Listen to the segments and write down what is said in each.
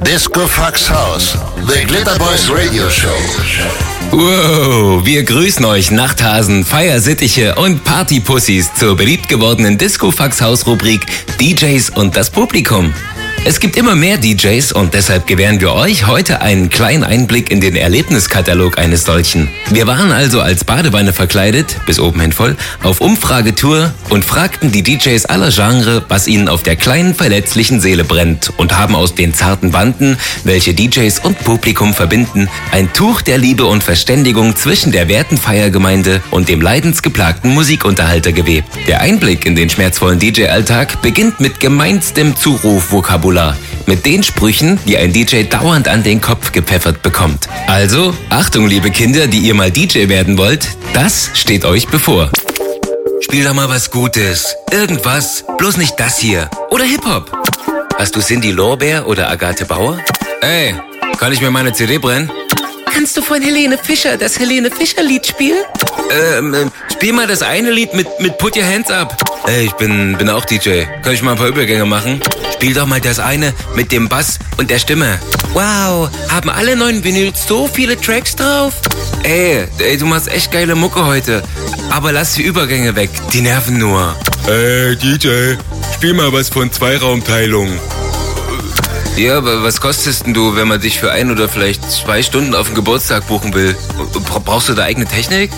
Disco Fox House, The Glitter Boys Radio Show. Wow, wir grüßen euch Nachthasen, Feiersittiche und Partypussys zur beliebt gewordenen Disco Fox House Rubrik DJs und das Publikum. Es gibt immer mehr DJs und deshalb gewähren wir euch heute einen kleinen Einblick in den Erlebniskatalog eines solchen. Wir waren also als Badewanne verkleidet, bis oben hin voll, auf Umfragetour und fragten die DJs aller Genre, was ihnen auf der kleinen verletzlichen Seele brennt und haben aus den zarten Banden, welche DJs und Publikum verbinden, ein Tuch der Liebe und Verständigung zwischen der werten Feiergemeinde und dem leidensgeplagten Musikunterhalter gewebt. Der Einblick in den schmerzvollen DJ-Alltag beginnt mit gemeinstem Zurufvokabular Vokabular mit den Sprüchen, die ein DJ dauernd an den Kopf gepfeffert bekommt. Also, Achtung, liebe Kinder, die ihr mal DJ werden wollt, das steht euch bevor. Spiel doch mal was Gutes. Irgendwas. Bloß nicht das hier. Oder Hip-Hop. Hast du Cindy Lorbeer oder Agathe Bauer? Ey, kann ich mir meine CD brennen? Kannst du von Helene Fischer das Helene Fischer Lied spielen? Ähm, äh, spiel mal das eine Lied mit, mit Put Your Hands Up. Ey, ich bin, bin auch DJ. Kann ich mal ein paar Übergänge machen? Spiel doch mal das eine mit dem Bass und der Stimme. Wow, haben alle neuen Vinyls so viele Tracks drauf? Ey, ey, du machst echt geile Mucke heute. Aber lass die Übergänge weg, die nerven nur. Ey, DJ, spiel mal was von Zweiraumteilung. Ja, aber was kostest denn du, wenn man dich für ein oder vielleicht zwei Stunden auf den Geburtstag buchen will? Brauchst du da eigene Technik?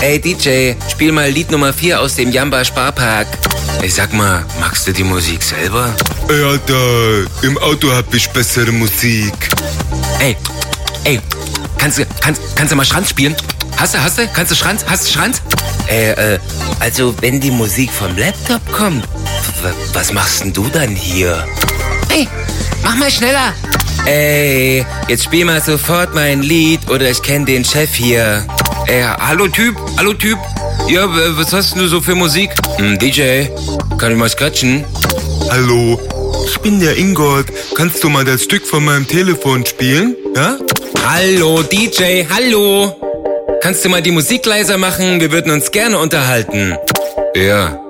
Ey DJ, spiel mal Lied Nummer 4 aus dem Jamba Sparpark. Ey, sag mal, magst du die Musik selber? Ey, Alter, im Auto hab ich bessere Musik. Ey, ey, kannst du, kannst, kannst du mal Schranz spielen? Hast du, hast du? Kannst du Schranz? Hast du Schranz? Äh, äh, also wenn die Musik vom Laptop kommt, was machst denn du dann hier? Hey, Mach mal schneller. Ey, jetzt spiel mal sofort mein Lied oder ich kenn den Chef hier. Ey, hallo Typ, hallo Typ. Ja, was hast du so für Musik? Hm, DJ, kann ich mal scratchen? Hallo, ich bin der Ingold. Kannst du mal das Stück von meinem Telefon spielen? Ja? Hallo DJ, hallo. Kannst du mal die Musik leiser machen? Wir würden uns gerne unterhalten. Ja,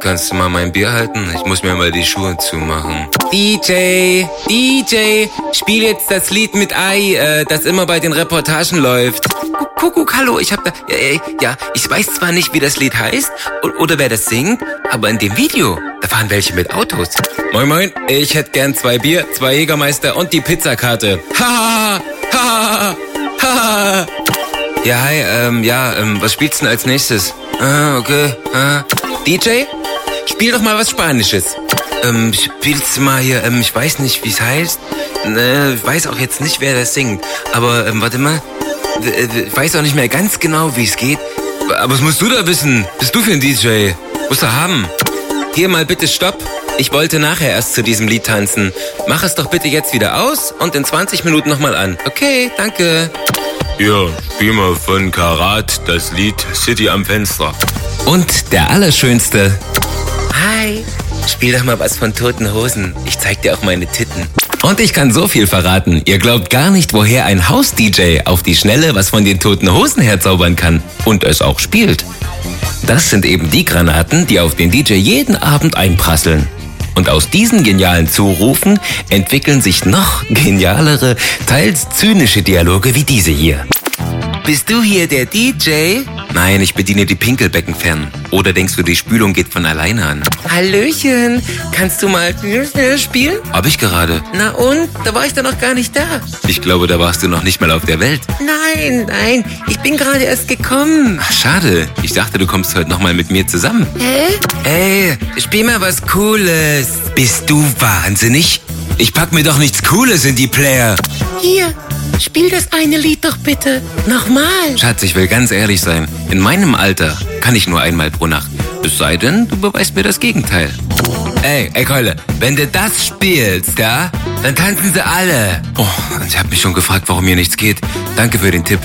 Kannst du mal mein Bier halten? Ich muss mir mal die Schuhe zumachen. DJ, DJ, spiel jetzt das Lied mit Ei, äh, das immer bei den Reportagen läuft. Kuckuck, hallo, ich hab da, äh, ja, ich weiß zwar nicht, wie das Lied heißt oder wer das singt, aber in dem Video, da fahren welche mit Autos. Moin, moin, ich hätte gern zwei Bier, zwei Jägermeister und die Pizzakarte. Ha, ha, ha. Ja, hi, ähm, ja, ähm, was spielst du denn als nächstes? Ah, okay, ah. DJ? Spiel doch mal was Spanisches. Ähm, spielst mal hier, ähm, ich weiß nicht, wie es heißt. Ne, ich weiß auch jetzt nicht, wer das singt. Aber, ähm, warte mal. Ich weiß auch nicht mehr ganz genau, wie es geht. Aber was musst du da wissen? Bist du für ein DJ? Musst du haben. Hier mal bitte Stopp. Ich wollte nachher erst zu diesem Lied tanzen. Mach es doch bitte jetzt wieder aus und in 20 Minuten nochmal an. Okay, danke. Ja, spiel mal von Karat das Lied City am Fenster. Und der Allerschönste, Hi. Spiel doch mal was von Toten Hosen. Ich zeig dir auch meine Titten. Und ich kann so viel verraten. Ihr glaubt gar nicht, woher ein Haus-DJ auf die Schnelle was von den Toten Hosen herzaubern kann. Und es auch spielt. Das sind eben die Granaten, die auf den DJ jeden Abend einprasseln. Und aus diesen genialen Zurufen entwickeln sich noch genialere, teils zynische Dialoge wie diese hier. Bist du hier der DJ? Nein, ich bediene die Pinkelbecken fern. Oder denkst du, die Spülung geht von alleine an? Hallöchen, kannst du mal spielen? Hab ich gerade. Na und? Da war ich doch noch gar nicht da. Ich glaube, da warst du noch nicht mal auf der Welt. Nein, nein, ich bin gerade erst gekommen. Ach, schade. Ich dachte, du kommst heute noch mal mit mir zusammen. Hä? Ey, spiel mal was Cooles. Bist du wahnsinnig? Ich pack mir doch nichts Cooles in die Player. Hier, Spiel das eine Lied doch bitte. Nochmal. Schatz, ich will ganz ehrlich sein. In meinem Alter kann ich nur einmal pro Nacht. Es sei denn, du beweist mir das Gegenteil. Ey, ey Keule, wenn du das spielst, ja, dann tanzen sie alle. Oh, ich hab mich schon gefragt, warum hier nichts geht. Danke für den Tipp.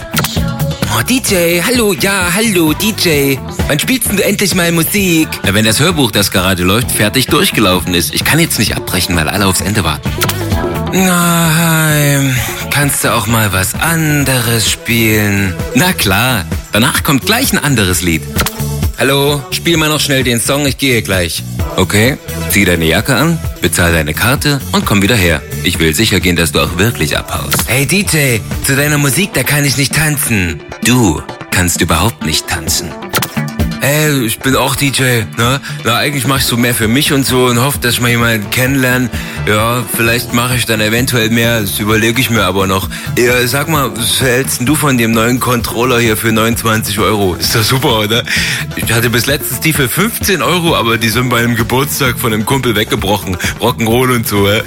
Oh, DJ, hallo, ja, hallo, DJ. Wann spielst du endlich mal Musik? Na, wenn das Hörbuch, das gerade läuft, fertig durchgelaufen ist. Ich kann jetzt nicht abbrechen, weil alle aufs Ende warten. Nein, kannst du auch mal was anderes spielen? Na klar, danach kommt gleich ein anderes Lied. Hallo, spiel mal noch schnell den Song, ich gehe gleich. Okay, zieh deine Jacke an, bezahl deine Karte und komm wieder her. Ich will sicher gehen, dass du auch wirklich abhaust. Hey DJ, zu deiner Musik, da kann ich nicht tanzen. Du kannst überhaupt nicht tanzen. Ey, ich bin auch DJ, ne? Na, eigentlich mach ich so mehr für mich und so und hoffe, dass ich mal jemanden kennenlerne. Ja, vielleicht mache ich dann eventuell mehr, das überlege ich mir aber noch. Ja, sag mal, was hältst du von dem neuen Controller hier für 29 Euro? Ist doch super, oder? Ich hatte bis letztens die für 15 Euro, aber die sind bei einem Geburtstag von einem Kumpel weggebrochen. Rock'n'Roll und so, äh.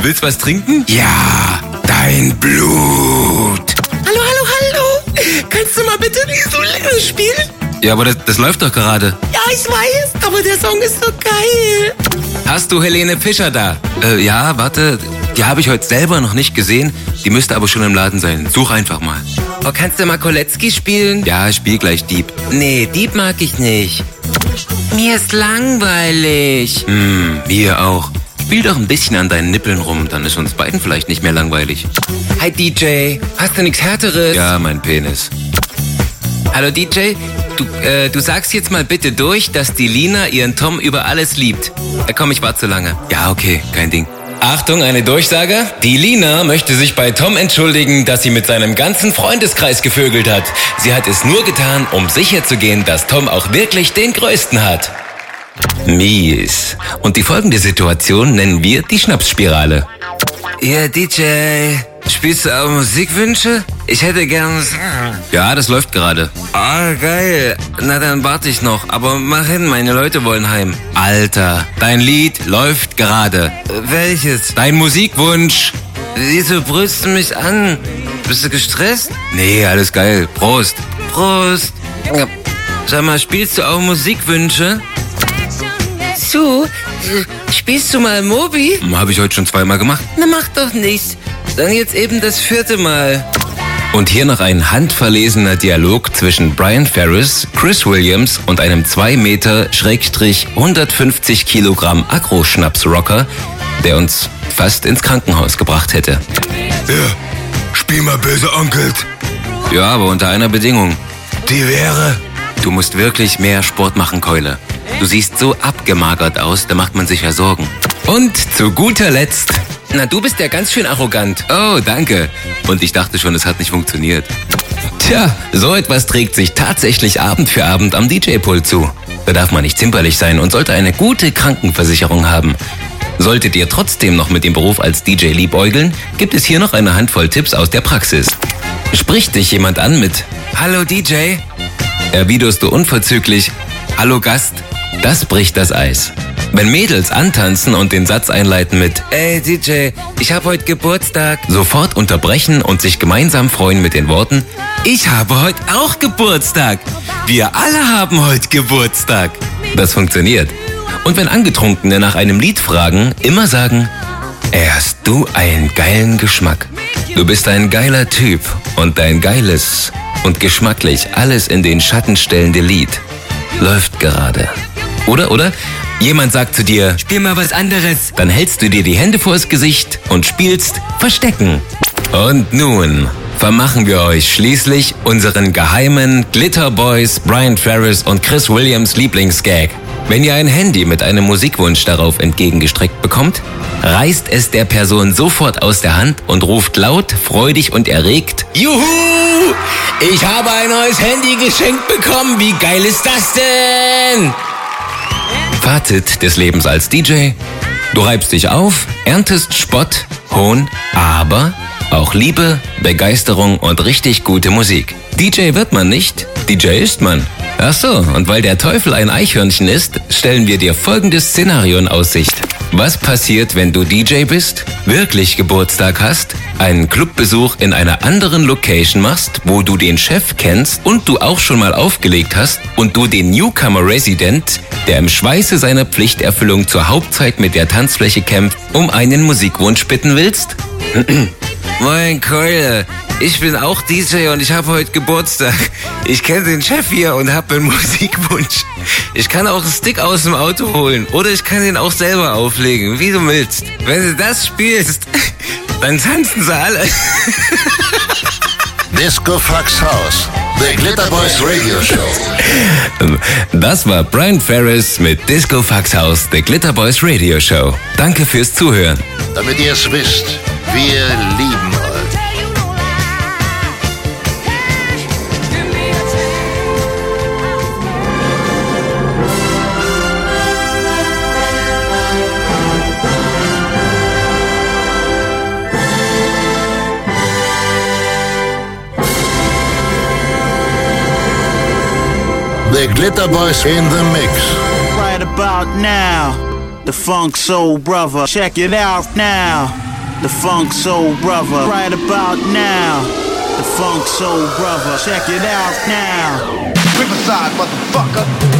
Willst was trinken? Ja, dein Blut. Hallo, hallo, hallo. Kannst du mal bitte nicht so leise spielen? Ja, aber das, das läuft doch gerade. Ja, ich weiß, aber der Song ist so geil. Hast du Helene Fischer da? Äh, ja, warte. Die habe ich heute selber noch nicht gesehen. Die müsste aber schon im Laden sein. Such einfach mal. Oh, kannst du mal Koletzki spielen? Ja, ich spiel gleich Dieb. Nee, Dieb mag ich nicht. Mir ist langweilig. Hm, mir auch. Spiel doch ein bisschen an deinen Nippeln rum, dann ist uns beiden vielleicht nicht mehr langweilig. Hi DJ, hast du nichts Härteres? Ja, mein Penis. Hallo DJ, du, äh, du sagst jetzt mal bitte durch, dass die Lina ihren Tom über alles liebt. Äh, komm, ich war zu lange. Ja, okay, kein Ding. Achtung, eine Durchsage. Die Lina möchte sich bei Tom entschuldigen, dass sie mit seinem ganzen Freundeskreis gevögelt hat. Sie hat es nur getan, um sicherzugehen, dass Tom auch wirklich den Größten hat. Mies. Und die folgende Situation nennen wir die Schnapsspirale. Ja, DJ, spielst du auch Musikwünsche? Ich hätte gern... Ja, das läuft gerade. Ah, geil. Na, dann warte ich noch. Aber mach hin, meine Leute wollen heim. Alter, dein Lied läuft gerade. Welches? Dein Musikwunsch. Wieso brüllst du mich an? Bist du gestresst? Nee, alles geil. Prost. Prost. Sag mal, spielst du auch Musikwünsche? So, spielst du mal Mobi? Habe ich heute schon zweimal gemacht. Na, mach doch nichts. Dann jetzt eben das vierte Mal. Und hier noch ein handverlesener Dialog zwischen Brian Ferris, Chris Williams und einem 2 Meter Schrägstrich 150 Kilogramm Agro-Schnaps-Rocker, der uns fast ins Krankenhaus gebracht hätte. Ja, spiel mal böse Onkels. Ja, aber unter einer Bedingung. Die wäre... Du musst wirklich mehr Sport machen, Keule. Du siehst so abgemagert aus, da macht man sich ja Sorgen. Und zu guter Letzt. Na, du bist ja ganz schön arrogant. Oh, danke. Und ich dachte schon, es hat nicht funktioniert. Tja, so etwas trägt sich tatsächlich Abend für Abend am DJ-Pult zu. Da darf man nicht zimperlich sein und sollte eine gute Krankenversicherung haben. Solltet ihr trotzdem noch mit dem Beruf als DJ liebäugeln, gibt es hier noch eine Handvoll Tipps aus der Praxis. Spricht dich jemand an mit Hallo DJ? Erwiderst du unverzüglich Hallo Gast? Das bricht das Eis. Wenn Mädels antanzen und den Satz einleiten mit Ey DJ, ich hab heute Geburtstag, sofort unterbrechen und sich gemeinsam freuen mit den Worten Ich habe heute auch Geburtstag. Wir alle haben heute Geburtstag. Das funktioniert. Und wenn Angetrunkene nach einem Lied fragen, immer sagen Erst du einen geilen Geschmack. Du bist ein geiler Typ und dein geiles und geschmacklich alles in den Schatten stellende Lied läuft gerade. Oder, oder? Jemand sagt zu dir, spiel mal was anderes. Dann hältst du dir die Hände vors Gesicht und spielst Verstecken. Und nun vermachen wir euch schließlich unseren geheimen Glitter Boys Brian Ferris und Chris Williams Lieblingsgag. Wenn ihr ein Handy mit einem Musikwunsch darauf entgegengestreckt bekommt, reißt es der Person sofort aus der Hand und ruft laut, freudig und erregt, Juhu! Ich habe ein neues Handy geschenkt bekommen. Wie geil ist das denn? Fazit des Lebens als DJ. Du reibst dich auf, erntest Spott, Hohn, aber auch Liebe, Begeisterung und richtig gute Musik. DJ wird man nicht, DJ ist man. Ach so, und weil der Teufel ein Eichhörnchen ist, stellen wir dir folgendes Szenario in Aussicht. Was passiert, wenn du DJ bist, wirklich Geburtstag hast, einen Clubbesuch in einer anderen Location machst, wo du den Chef kennst und du auch schon mal aufgelegt hast und du den Newcomer Resident, der im Schweiße seiner Pflichterfüllung zur Hauptzeit mit der Tanzfläche kämpft, um einen Musikwunsch bitten willst? Moin Keule, ich bin auch DJ und ich habe heute Geburtstag. Ich kenne den Chef hier und habe einen Musikwunsch. Ich kann auch einen Stick aus dem Auto holen oder ich kann den auch selber auflegen, wie du willst. Wenn du das spielst, dann tanzen sie alle. Disco Fox House. The Glitter Boys Radio Show. Das war Brian Ferris mit Disco Fax House, The Glitter Boys Radio Show. Danke fürs Zuhören. Damit ihr es wisst, wir lieben euch. The Glitter Boys in the mix. Right about now, the Funk Soul Brother. Check it out now. The Funk Soul Brother. Right about now, the Funk Soul Brother. Check it out now. Riverside, motherfucker.